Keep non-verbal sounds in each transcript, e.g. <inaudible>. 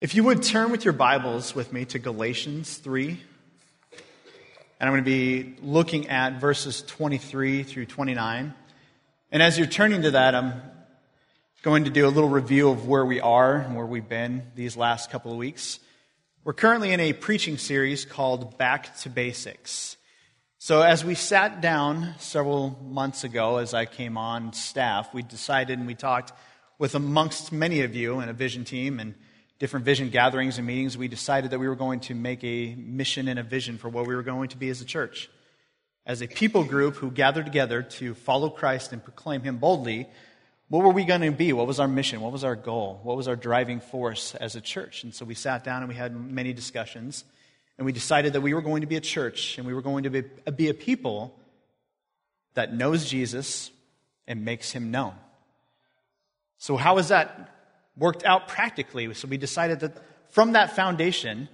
If you would turn with your Bibles with me to Galatians 3, and I'm going to be looking at verses 23 through 29. And as you're turning to that, I'm going to do a little review of where we are and where we've been these last couple of weeks. We're currently in a preaching series called Back to Basics. So, as we sat down several months ago, as I came on staff, we decided and we talked with amongst many of you and a vision team and different vision gatherings and meetings, we decided that we were going to make a mission and a vision for what we were going to be as a church. As a people group who gathered together to follow Christ and proclaim Him boldly, what were we going to be? What was our mission? What was our goal? What was our driving force as a church? And so we sat down and we had many discussions, and we decided that we were going to be a church and we were going to be, be a people that knows Jesus and makes Him known. So, how is that worked out practically. So we decided that from that foundation,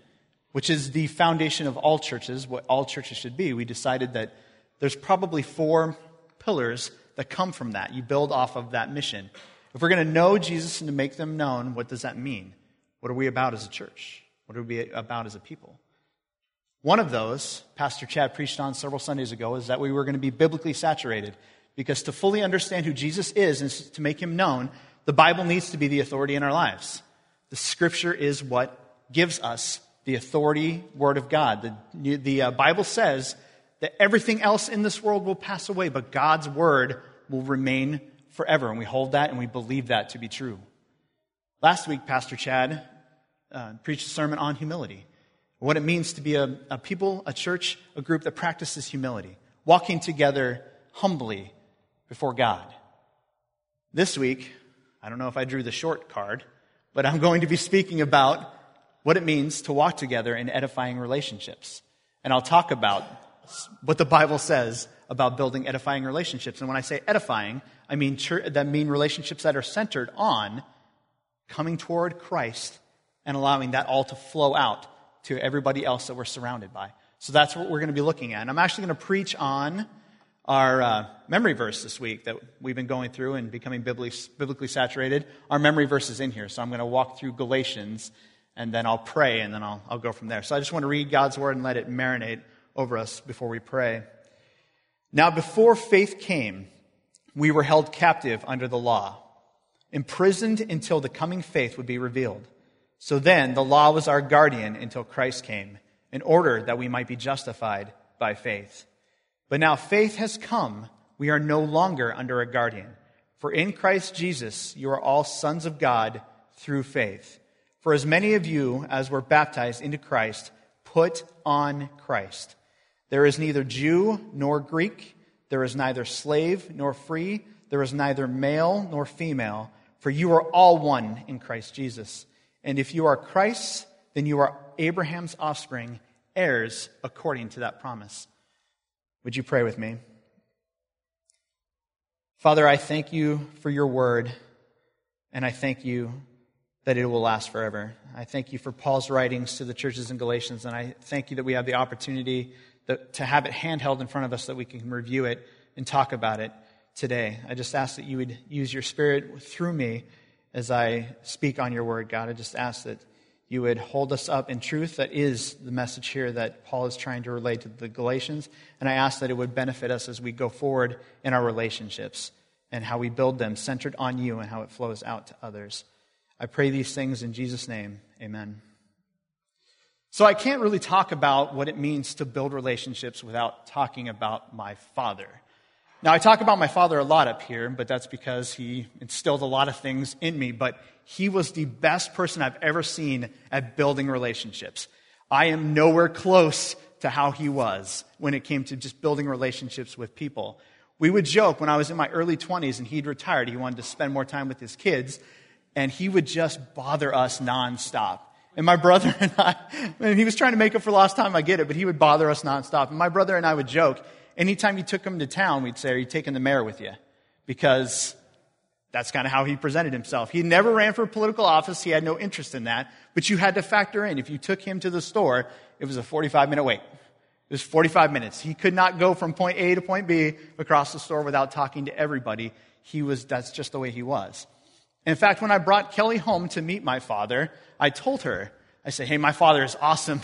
which is the foundation of all churches, what all churches should be, we decided that there's probably four pillars that come from that. You build off of that mission. If we're going to know Jesus and to make them known, what does that mean? What are we about as a church? What are we about as a people? One of those, Pastor Chad preached on several Sundays ago, is that we were going to be biblically saturated. Because to fully understand who Jesus is and to make him known, the Bible needs to be the authority in our lives. The scripture is what gives us the authority word of God. The, the uh, Bible says that everything else in this world will pass away, but God's word will remain forever. And we hold that and we believe that to be true. Last week, Pastor Chad uh, preached a sermon on humility. What it means to be a, a people, a church, a group that practices humility, walking together humbly before God. This week, I don't know if I drew the short card, but I'm going to be speaking about what it means to walk together in edifying relationships. And I'll talk about what the Bible says about building edifying relationships. And when I say edifying, I mean that mean relationships that are centered on coming toward Christ and allowing that all to flow out to everybody else that we're surrounded by. So that's what we're going to be looking at. And I'm actually going to preach on our uh, memory verse this week that we've been going through and becoming biblically, saturated. Our memory verse is in here, so I'm going to walk through Galatians and then I'll pray and then I'll, I'll go from there. So I just want to read God's word and let it marinate over us before we pray. Now, before faith came, we were held captive under the law, imprisoned until the coming faith would be revealed. So then, the law was our guardian until Christ came, in order that we might be justified by faith. But now faith has come, we are no longer under a guardian. For in Christ Jesus you are all sons of God through faith. For as many of you as were baptized into Christ, put on Christ. There is neither Jew nor Greek, there is neither slave nor free, there is neither male nor female, for you are all one in Christ Jesus. And if you are Christ's, then you are Abraham's offspring, heirs according to that promise. Would you pray with me? Father, I thank you for your word, and I thank you that it will last forever. I thank you for Paul's writings to the churches in Galatians, and I thank you that we have the opportunity to have it handheld in front of us that we can review it and talk about it today. I just ask that you would use your spirit through me as I speak on your word, God. I just ask that you would hold us up in truth. That is the message here that Paul is trying to relate to the Galatians. And I ask that it would benefit us as we go forward in our relationships and how we build them centered on you and how it flows out to others. I pray these things in Jesus' name. Amen. So I can't really talk about what it means to build relationships without talking about my father. Now, I talk about my father a lot up here, but that's because he instilled a lot of things in me, but he was the best person I've ever seen at building relationships. I am nowhere close to how he was when it came to just building relationships with people. We would joke when I was in my early 20s and he'd retired, he wanted to spend more time with his kids, and he would just bother us nonstop. And my brother <laughs> and I, and he was trying to make up for lost time, I get it, but he would bother us nonstop. And my brother and I would joke, anytime you took him to town, we'd say, Are you taking the mayor with you? Because that's kind of how he presented himself. He never ran for political office. He had no interest in that. But you had to factor in if you took him to the store, it was a 45 minute wait. It was 45 minutes. He could not go from point A to point B across the store without talking to everybody. He was, that's just the way he was. In fact, when I brought Kelly home to meet my father, I told her, I said, hey, my father is awesome.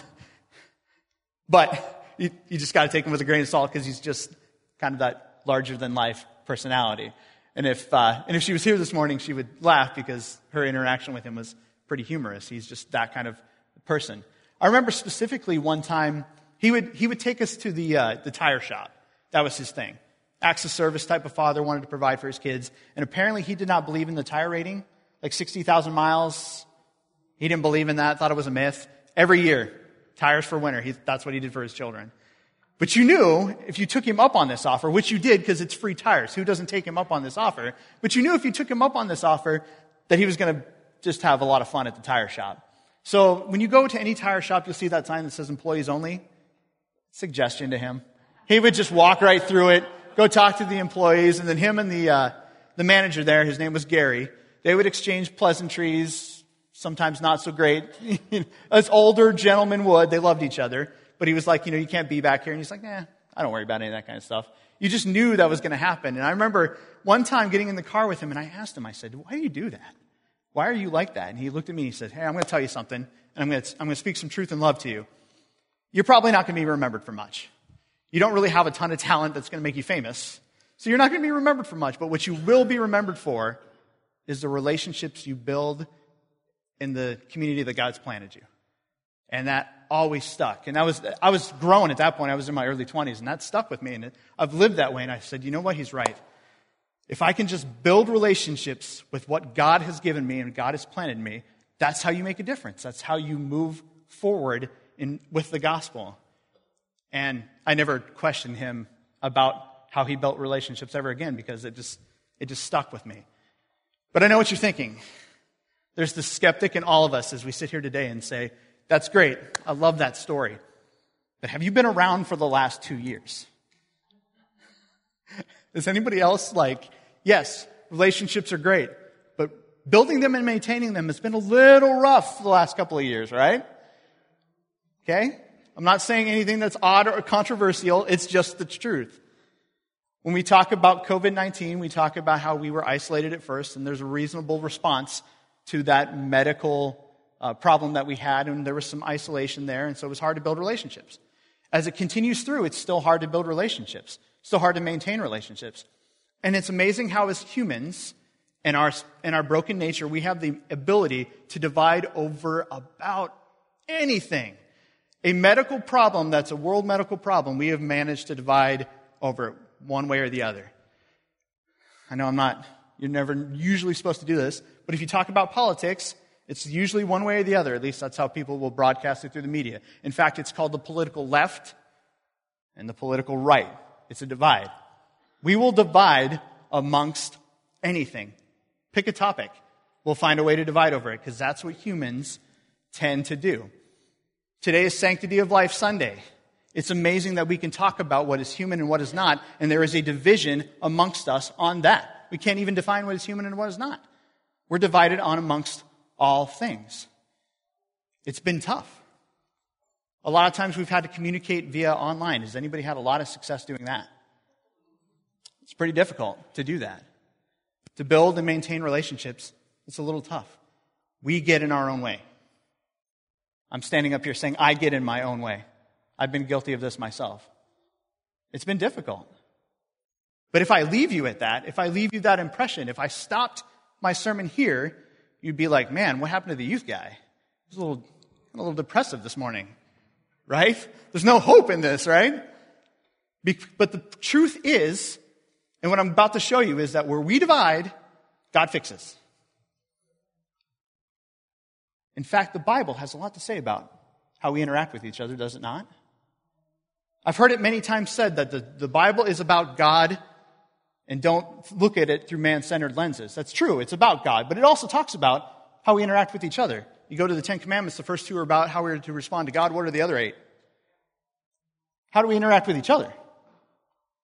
<laughs> but you, you just got to take him with a grain of salt because he's just kind of that larger than life personality. And if, uh, and if she was here this morning, she would laugh because her interaction with him was pretty humorous. He's just that kind of person. I remember specifically one time he would, he would take us to the, uh, the tire shop. That was his thing. Acts of service type of father, wanted to provide for his kids. And apparently he did not believe in the tire rating, like 60,000 miles. He didn't believe in that, thought it was a myth. Every year, tires for winter. He, that's what he did for his children. But you knew if you took him up on this offer, which you did because it's free tires. Who doesn't take him up on this offer? But you knew if you took him up on this offer that he was going to just have a lot of fun at the tire shop. So when you go to any tire shop, you'll see that sign that says employees only. Suggestion to him. He would just walk right through it, go talk to the employees, and then him and the, uh, the manager there, his name was Gary, they would exchange pleasantries, sometimes not so great. <laughs> As older gentlemen would, they loved each other. But he was like, you know, you can't be back here. And he's like, nah, I don't worry about any of that kind of stuff. You just knew that was going to happen. And I remember one time getting in the car with him and I asked him, I said, why do you do that? Why are you like that? And he looked at me and he said, Hey, I'm going to tell you something, and I'm going to, I'm going to speak some truth and love to you. You're probably not going to be remembered for much. You don't really have a ton of talent that's going to make you famous. So you're not going to be remembered for much, but what you will be remembered for is the relationships you build in the community that God's planted you. And that always stuck. And I was, I was grown at that point. I was in my early 20s, and that stuck with me. And I've lived that way. And I said, you know what? He's right. If I can just build relationships with what God has given me and God has planted me, that's how you make a difference. That's how you move forward in, with the gospel. And I never questioned him about how he built relationships ever again because it just, it just stuck with me. But I know what you're thinking. There's the skeptic in all of us as we sit here today and say, That's great. I love that story. But have you been around for the last two years? <laughs> Is anybody else like, yes, relationships are great, but building them and maintaining them has been a little rough the last couple of years, right? Okay? I'm not saying anything that's odd or controversial, it's just the truth. When we talk about COVID 19, we talk about how we were isolated at first, and there's a reasonable response to that medical uh, problem that we had, and there was some isolation there, and so it was hard to build relationships. As it continues through, it's still hard to build relationships, still hard to maintain relationships. And it's amazing how, as humans, in our, in our broken nature, we have the ability to divide over about anything. A medical problem that's a world medical problem, we have managed to divide over one way or the other. I know I'm not, you're never usually supposed to do this, but if you talk about politics, it's usually one way or the other. At least that's how people will broadcast it through the media. In fact, it's called the political left and the political right. It's a divide. We will divide amongst anything. Pick a topic. We'll find a way to divide over it because that's what humans tend to do. Today is Sanctity of Life Sunday. It's amazing that we can talk about what is human and what is not, and there is a division amongst us on that. We can't even define what is human and what is not. We're divided on amongst all things. It's been tough. A lot of times we've had to communicate via online. Has anybody had a lot of success doing that? It's pretty difficult to do that. To build and maintain relationships, it's a little tough. We get in our own way. I'm standing up here saying, I get in my own way. I've been guilty of this myself. It's been difficult. But if I leave you at that, if I leave you that impression, if I stopped my sermon here, you'd be like, man, what happened to the youth guy? He's a little, a little depressive this morning, right? There's no hope in this, right? But the truth is, and what I'm about to show you is that where we divide, God fixes. In fact, the Bible has a lot to say about how we interact with each other, does it not? I've heard it many times said that the, the Bible is about God and don't look at it through man centered lenses. That's true, it's about God, but it also talks about how we interact with each other. You go to the Ten Commandments, the first two are about how we're to respond to God. What are the other eight? How do we interact with each other?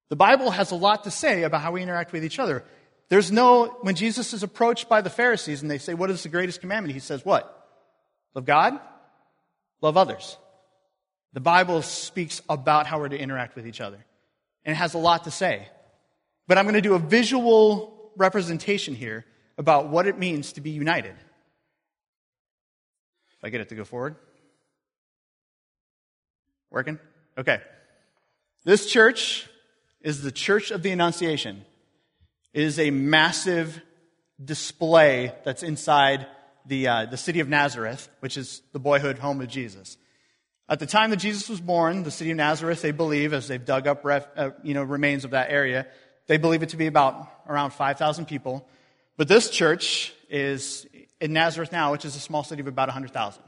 The Bible has a lot to say about how we interact with each other. There's no, when Jesus is approached by the Pharisees and they say, What is the greatest commandment? He says, What? Love God, love others. The Bible speaks about how we're to interact with each other, and it has a lot to say. But I'm going to do a visual representation here about what it means to be united. If I get it to go forward. Working? Okay. This church is the Church of the Annunciation. It is a massive display that's inside the, uh, the city of Nazareth, which is the boyhood home of Jesus. At the time that Jesus was born, the city of Nazareth, they believe, as they've dug up ref, uh, you know, remains of that area, they believe it to be about around 5,000 people. But this church is in Nazareth now, which is a small city of about 100,000.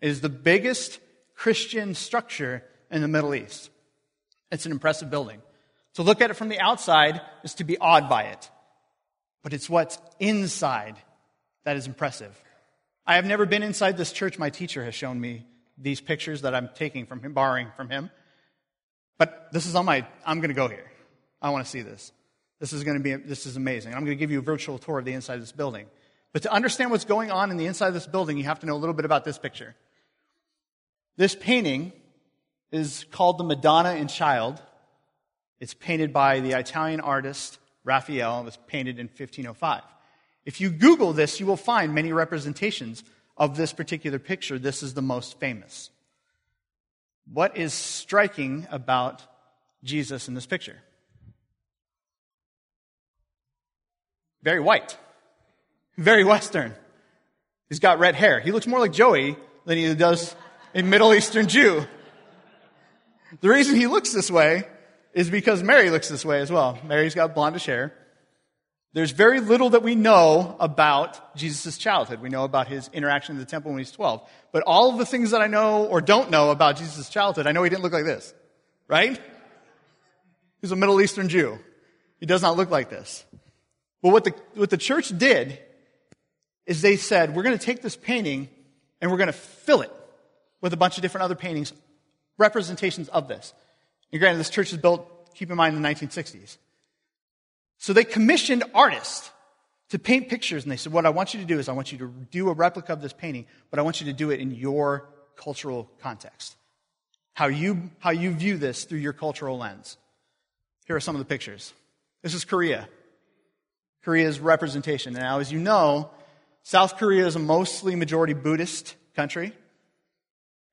It is the biggest Christian structure in the Middle East. It's an impressive building. To look at it from the outside is to be awed by it. But it's what's inside that is impressive. I have never been inside this church. My teacher has shown me these pictures that I'm taking from him, borrowing from him. But this is on my, I'm going to go here. I want to see this. This is going to be, this is amazing. I'm going to give you a virtual tour of the inside of this building. But to understand what's going on in the inside of this building, you have to know a little bit about this picture. This painting is called the Madonna and Child. It's painted by the Italian artist Raphael. It was painted in 1505. If you Google this, you will find many representations of this particular picture. This is the most famous. What is striking about Jesus in this picture? Very white, very Western. He's got red hair. He looks more like Joey than he does a Middle Eastern Jew. The reason he looks this way is because Mary looks this way as well. Mary's got blondish hair. There's very little that we know about Jesus' childhood. We know about his interaction in the temple when he's 12. But all of the things that I know or don't know about Jesus' childhood, I know he didn't look like this. Right? He's a Middle Eastern Jew. He does not look like this. But what the, what the church did is they said, we're going to take this painting and we're going to fill it with a bunch of different other paintings, representations of this. And granted, this church was built, keep in mind, in the 1960s. So they commissioned artists to paint pictures, and they said, What I want you to do is I want you to do a replica of this painting, but I want you to do it in your cultural context. How you, how you view this through your cultural lens. Here are some of the pictures. This is Korea. Korea's representation. Now, as you know, South Korea is a mostly majority Buddhist country.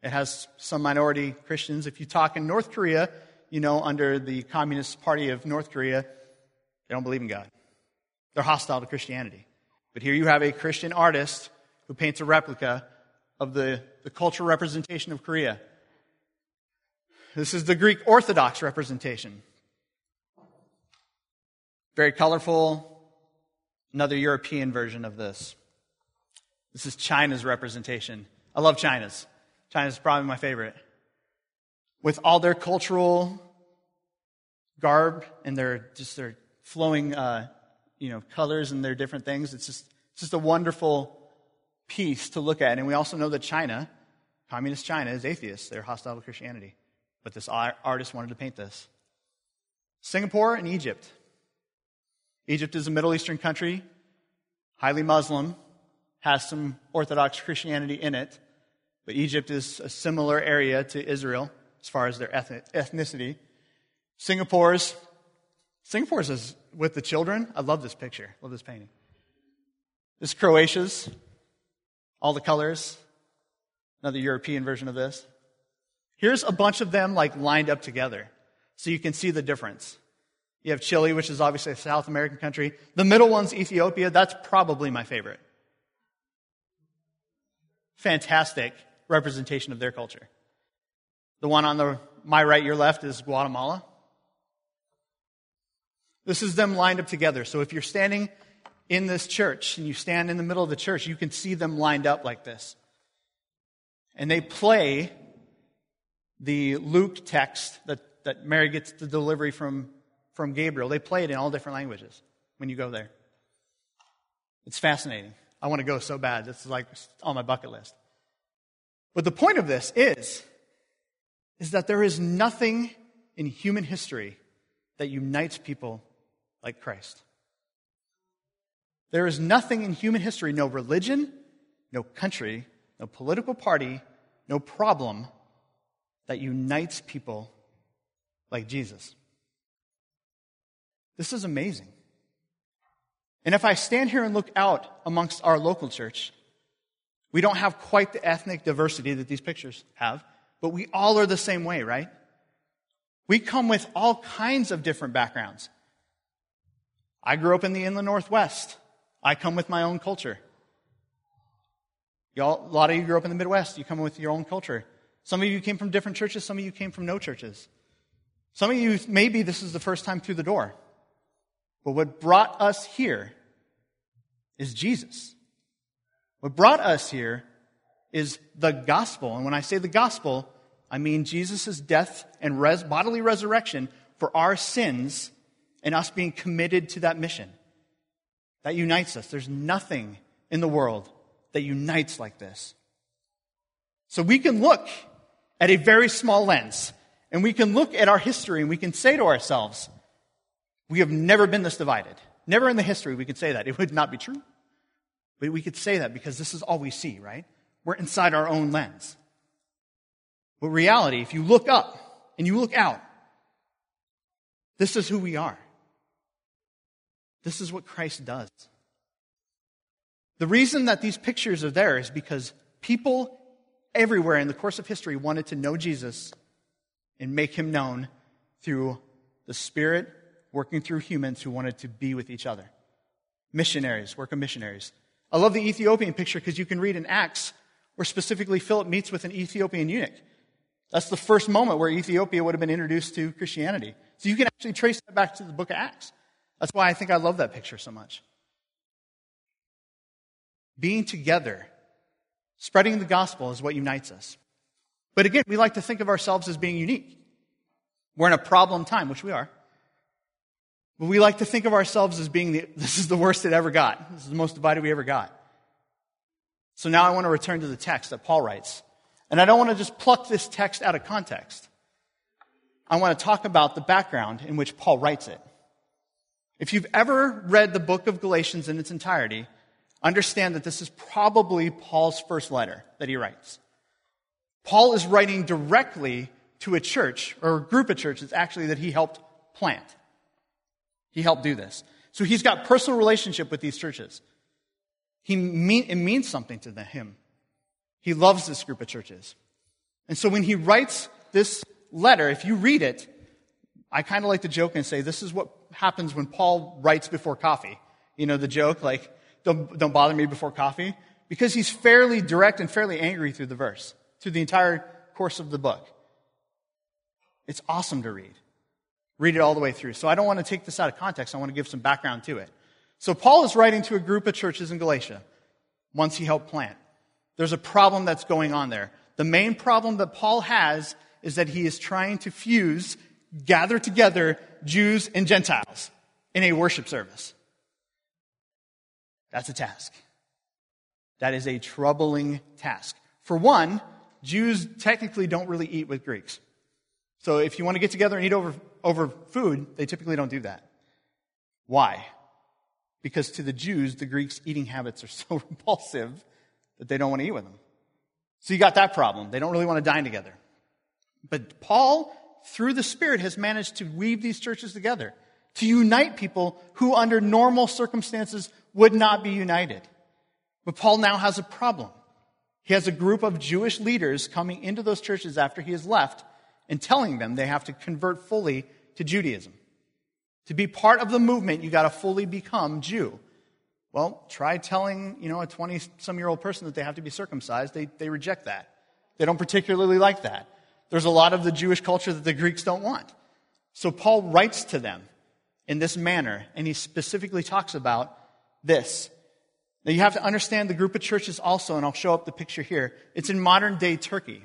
It has some minority Christians. If you talk in North Korea, you know, under the Communist Party of North Korea, they don't believe in God. They're hostile to Christianity. But here you have a Christian artist who paints a replica of the, the cultural representation of Korea. This is the Greek Orthodox representation. Very colorful. Another European version of this. This is China's representation. I love China's. China's probably my favorite. With all their cultural garb and their just their flowing, uh, you know, colors and their different things. It's just, it's just a wonderful piece to look at. And we also know that China, communist China, is atheist. They're hostile to Christianity. But this artist wanted to paint this. Singapore and Egypt. Egypt is a Middle Eastern country, highly Muslim, has some Orthodox Christianity in it, but Egypt is a similar area to Israel as far as their ethnicity. Singapore's Singapore's is with the children. I love this picture. Love this painting. This is Croatia's. All the colors. Another European version of this. Here's a bunch of them like lined up together. So you can see the difference. You have Chile, which is obviously a South American country. The middle one's Ethiopia. That's probably my favorite. Fantastic representation of their culture. The one on the my right, your left is Guatemala. This is them lined up together. So if you're standing in this church and you stand in the middle of the church, you can see them lined up like this. And they play the Luke text that, that Mary gets the delivery from, from Gabriel. They play it in all different languages when you go there. It's fascinating. I want to go so bad. This is like on my bucket list. But the point of this is, is that there is nothing in human history that unites people like Christ. There is nothing in human history, no religion, no country, no political party, no problem that unites people like Jesus. This is amazing. And if I stand here and look out amongst our local church, we don't have quite the ethnic diversity that these pictures have, but we all are the same way, right? We come with all kinds of different backgrounds. I grew up in the inland northwest. I come with my own culture. Y'all, a lot of you grew up in the Midwest. You come with your own culture. Some of you came from different churches. Some of you came from no churches. Some of you, maybe this is the first time through the door. But what brought us here is Jesus. What brought us here is the gospel. And when I say the gospel, I mean Jesus' death and res- bodily resurrection for our sins and us being committed to that mission. That unites us. There's nothing in the world that unites like this. So we can look at a very small lens and we can look at our history and we can say to ourselves, we have never been this divided. Never in the history we could say that. It would not be true. But we could say that because this is all we see, right? We're inside our own lens. But reality, if you look up and you look out, this is who we are. This is what Christ does. The reason that these pictures are there is because people everywhere in the course of history wanted to know Jesus and make him known through the Spirit working through humans who wanted to be with each other. Missionaries, work of missionaries. I love the Ethiopian picture because you can read in Acts where specifically Philip meets with an Ethiopian eunuch. That's the first moment where Ethiopia would have been introduced to Christianity. So you can actually trace that back to the book of Acts. That's why I think I love that picture so much. Being together, spreading the gospel is what unites us. But again, we like to think of ourselves as being unique. We're in a problem time, which we are. But we like to think of ourselves as being the, <laughs> this is the worst it ever got. This is the most divided we ever got. So now I want to return to the text that Paul writes. And I don't want to just pluck this text out of context. I want to talk about the background in which Paul writes it. If you've ever read the book of Galatians in its entirety, understand that this is probably Paul's first letter that he writes. Paul is writing directly to a church, or a group of churches actually, that he helped plant. He helped do this. So he's got personal relationship with these churches. He mean, it means something to him. He loves this group of churches. And so when he writes this letter, if you read it, I kind of like to joke and say this is what happens when Paul writes before coffee. You know, the joke, like, don't, don't bother me before coffee. Because he's fairly direct and fairly angry through the verse, through the entire course of the book. It's awesome to read read it all the way through. So I don't want to take this out of context. I want to give some background to it. So Paul is writing to a group of churches in Galatia once he helped plant. There's a problem that's going on there. The main problem that Paul has is that he is trying to fuse, gather together Jews and Gentiles in a worship service. That's a task. That is a troubling task. For one, Jews technically don't really eat with Greeks. So if you want to get together and eat over, over food, they typically don't do that. Why? Because to the Jews, the Greeks' eating habits are <laughs> so repulsive that they don't want to eat with them. So you got that problem. They don't really want to dine together. But Paul, through the Spirit, has managed to weave these churches together, to unite people who, under normal circumstances, would not be united. But Paul now has a problem. He has a group of Jewish leaders coming into those churches after he has left and telling them they have to convert fully to Judaism. To be part of the movement, you got to fully become Jew. Well, try telling, you know, a 20 some year old person that they have to be circumcised. They, they reject that. They don't particularly like that. There's a lot of the Jewish culture that the Greeks don't want. So Paul writes to them in this manner, and he specifically talks about this. Now you have to understand the group of churches also, and I'll show up the picture here. It's in modern day Turkey.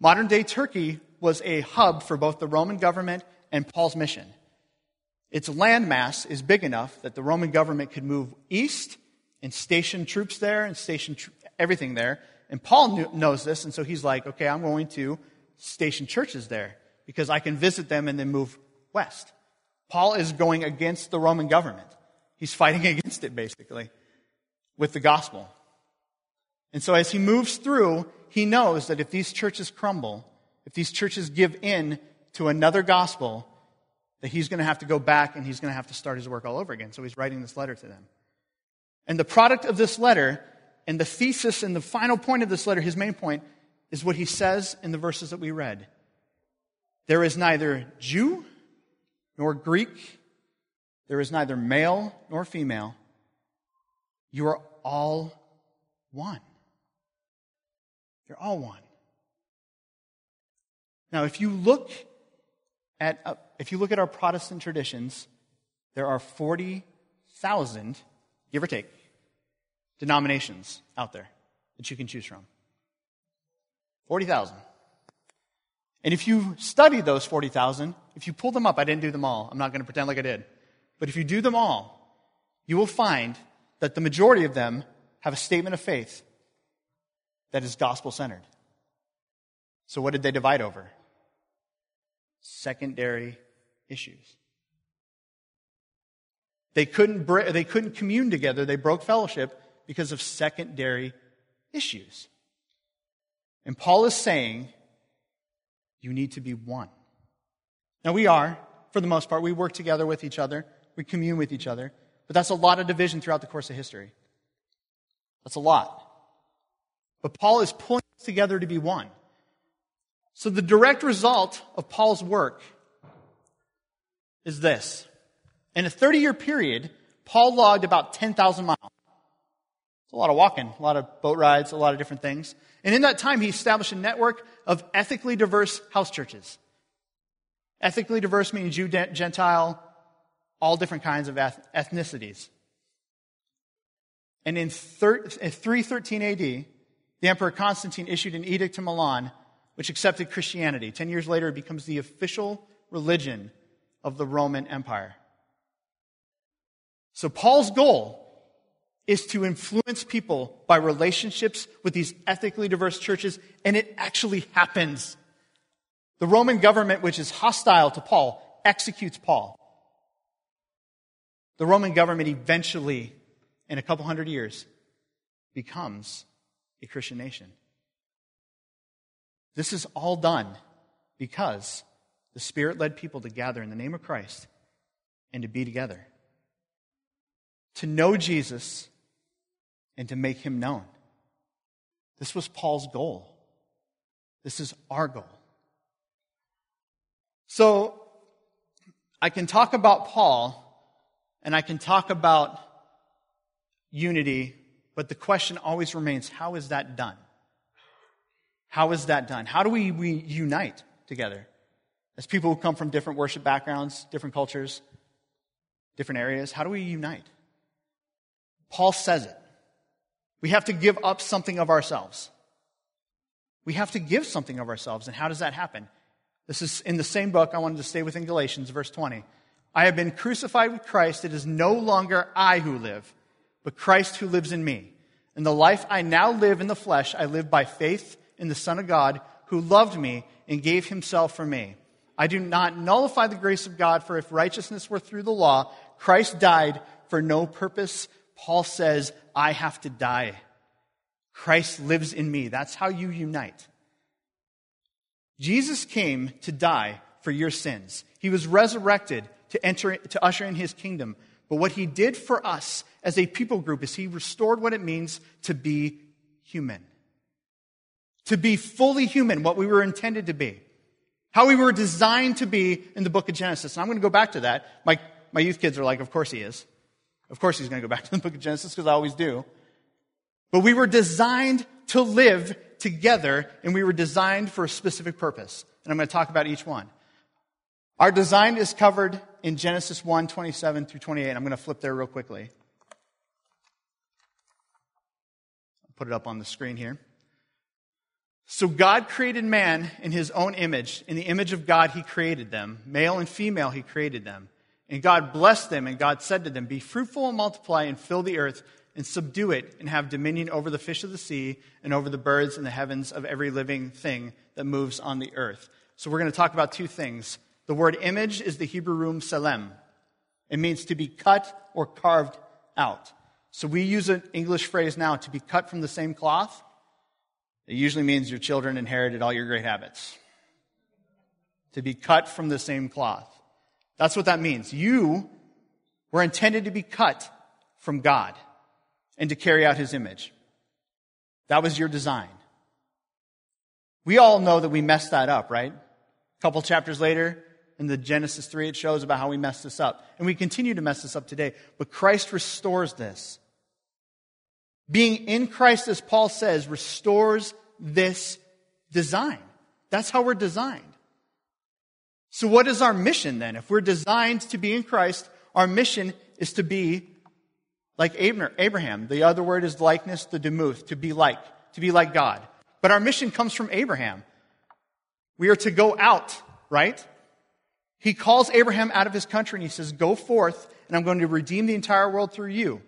Modern day Turkey was a hub for both the Roman government and Paul's mission. Its landmass is big enough that the Roman government could move east and station troops there and station tr- everything there. And Paul knew, knows this, and so he's like, okay, I'm going to station churches there because I can visit them and then move west. Paul is going against the Roman government. He's fighting <laughs> against it, basically, with the gospel. And so as he moves through, he knows that if these churches crumble, if these churches give in to another gospel, that he's going to have to go back and he's going to have to start his work all over again. So he's writing this letter to them. And the product of this letter and the thesis and the final point of this letter, his main point, is what he says in the verses that we read. There is neither Jew nor Greek, there is neither male nor female. You are all one. You're all one. Now, if you look at, uh, if you look at our Protestant traditions, there are 40,000, give or take, denominations out there that you can choose from. 40,000. And if you study those 40,000, if you pull them up, I didn't do them all. I'm not going to pretend like I did. But if you do them all, you will find that the majority of them have a statement of faith that is gospel centered. So, what did they divide over? Secondary issues. They couldn't, they couldn't commune together, they broke fellowship because of secondary issues. And Paul is saying, you need to be one. Now, we are, for the most part, we work together with each other, we commune with each other, but that's a lot of division throughout the course of history. That's a lot. But Paul is pulling us together to be one. So the direct result of Paul's work is this. In a 30 year period, Paul logged about 10,000 miles. It's a lot of walking, a lot of boat rides, a lot of different things. And in that time, he established a network of ethically diverse house churches. Ethically diverse meaning Jew, Gentile, all different kinds of ethnicities. And in 313 AD, the Emperor Constantine issued an edict to Milan which accepted Christianity. Ten years later, it becomes the official religion of the Roman Empire. So, Paul's goal is to influence people by relationships with these ethically diverse churches, and it actually happens. The Roman government, which is hostile to Paul, executes Paul. The Roman government eventually, in a couple hundred years, becomes a Christian nation. This is all done because the Spirit led people to gather in the name of Christ and to be together, to know Jesus and to make him known. This was Paul's goal. This is our goal. So, I can talk about Paul and I can talk about unity, but the question always remains how is that done? How is that done? How do we, unite together? As people who come from different worship backgrounds, different cultures, different areas, how do we unite? Paul says it. We have to give up something of ourselves. We have to give something of ourselves. And how does that happen? This is in the same book. I wanted to stay within Galatians, verse 20. I have been crucified with Christ. It is no longer I who live, but Christ who lives in me. In the life I now live in the flesh, I live by faith in the Son of God who loved me and gave himself for me. I do not nullify the grace of God, for if righteousness were through the law, Christ died for no purpose. Paul says, I have to die. Christ lives in me. That's how you unite. Jesus came to die for your sins. He was resurrected to enter, to usher in his kingdom. But what he did for us as a people group is he restored what it means to be human to be fully human, what we were intended to be, how we were designed to be in the book of Genesis. And I'm going to go back to that. My, my youth kids are like, of course he is. Of course he's going to go back to the book of Genesis because I always do. But we were designed to live together and we were designed for a specific purpose. And I'm going to talk about each one. Our design is covered in Genesis 1, 27 through 28. I'm going to flip there real quickly. I'll put it up on the screen here. So God created man in his own image. In the image of God, he created them. Male and female, he created them. And God blessed them, and God said to them, Be fruitful and multiply and fill the earth and subdue it and have dominion over the fish of the sea and over the birds in the heavens of every living thing that moves on the earth. So we're going to talk about two things. The word image is the Hebrew room selem. It means to be cut or carved out. So we use an English phrase now to be cut from the same cloth. It usually means your children inherited all your great habits. To be cut from the same cloth. That's what that means. You were intended to be cut from God and to carry out his image. That was your design. We all know that we messed that up, right? A couple chapters later, in the Genesis 3, it shows about how we messed this up. And we continue to mess this up today. But Christ restores this. Being in Christ, as Paul says, restores this design. That's how we're designed. So, what is our mission then? If we're designed to be in Christ, our mission is to be like Abraham. The other word is likeness, the demuth, to be like, to be like God. But our mission comes from Abraham. We are to go out, right? He calls Abraham out of his country and he says, Go forth, and I'm going to redeem the entire world through you.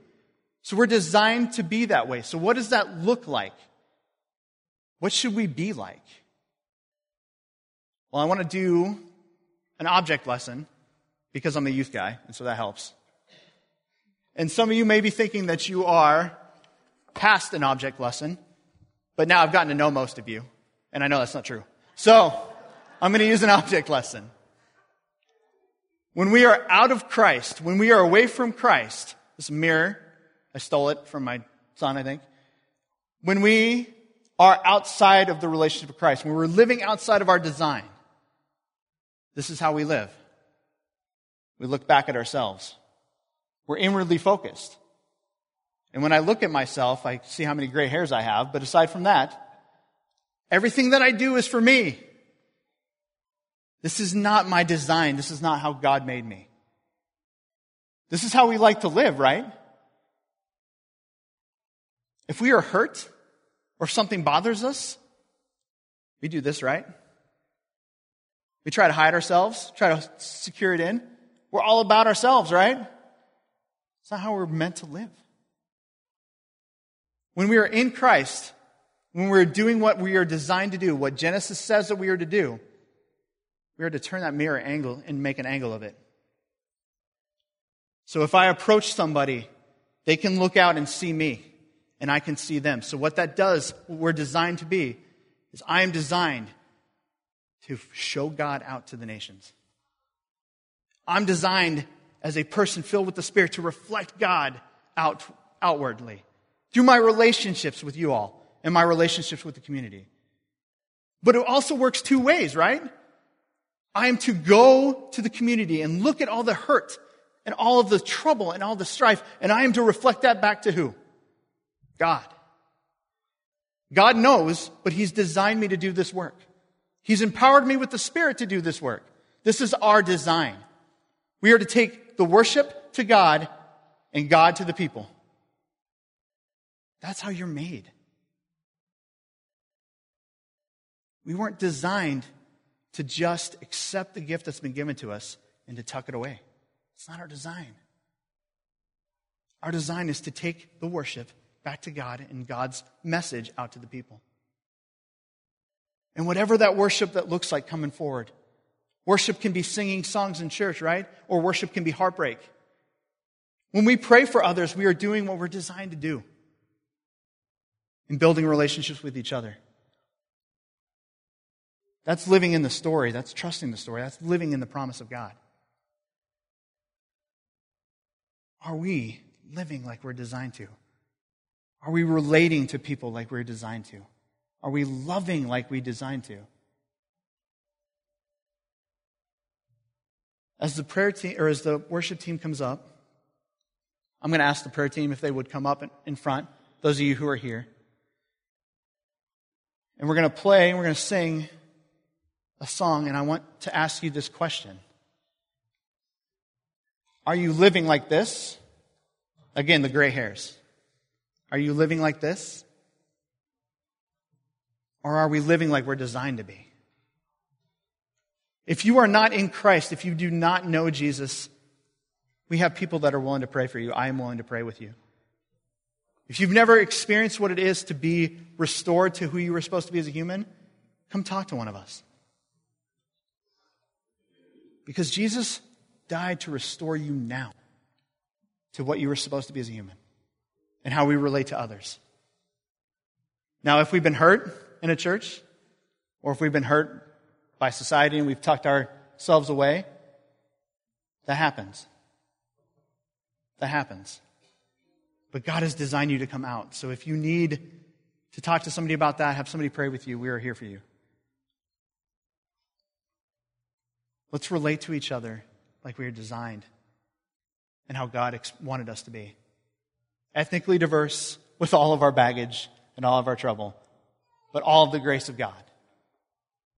So we're designed to be that way. So, what does that look like? What should we be like? Well, I want to do an object lesson because I'm a youth guy, and so that helps. And some of you may be thinking that you are past an object lesson, but now I've gotten to know most of you, and I know that's not true. So, I'm going to use an object lesson. When we are out of Christ, when we are away from Christ, this mirror, I stole it from my son, I think. When we are outside of the relationship with Christ, when we're living outside of our design, this is how we live. We look back at ourselves. We're inwardly focused. And when I look at myself, I see how many gray hairs I have, but aside from that, everything that I do is for me. This is not my design. This is not how God made me. This is how we like to live, right? If we are hurt or something bothers us, we do this, right? We try to hide ourselves, try to secure it in. We're all about ourselves, right? It's not how we're meant to live. When we are in Christ, when we're doing what we are designed to do, what Genesis says that we are to do, we are to turn that mirror angle and make an angle of it. So if I approach somebody, they can look out and see me, and I can see them. So what that does, what we're designed to be, is I am designed to show God out to the nations. I'm designed as a person filled with the Spirit to reflect God out outwardly through my relationships with you all and my relationships with the community. But it also works two ways, right? I am to go to the community and look at all the hurt and all of the trouble and all the strife, and I am to reflect that back to who? God. God knows, but He's designed me to do this work. He's empowered me with the Spirit to do this work. This is our design. We are to take the worship to God and God to the people. That's how you're made. We weren't designed to just accept the gift that's been given to us and to tuck it away. It's not our design. Our design is to take the worship back to God and God's message out to the people. And whatever that worship that looks like coming forward, worship can be singing songs in church, right? Or worship can be heartbreak. When we pray for others, we are doing what we're designed to do in building relationships with each other. That's living in the story. That's trusting the story. That's living in the promise of God. Are we living like we're designed to? Are we relating to people like we're designed to? Are we loving like we designed to? As the prayer team or as the worship team comes up, I'm going to ask the prayer team if they would come up in front, those of you who are here. And we're going to play and we're going to sing a song, and I want to ask you this question Are you living like this? Again, the gray hairs. Are you living like this? Or are we living like we're designed to be? If you are not in Christ, if you do not know Jesus, we have people that are willing to pray for you. I am willing to pray with you. If you've never experienced what it is to be restored to who you were supposed to be as a human, come talk to one of us. Because Jesus died to restore you now to what you were supposed to be as a human and how we relate to others. Now, if we've been hurt in a church, or if we've been hurt by society and we've tucked ourselves away, That happens. That happens. But God has designed you to come out. So if you need to talk to somebody about that, have somebody pray with you, we are here for you. Let's relate to each other like we are designed and how God wanted us to be. Ethnically diverse with all of our baggage and all of our trouble, but all of the grace of God.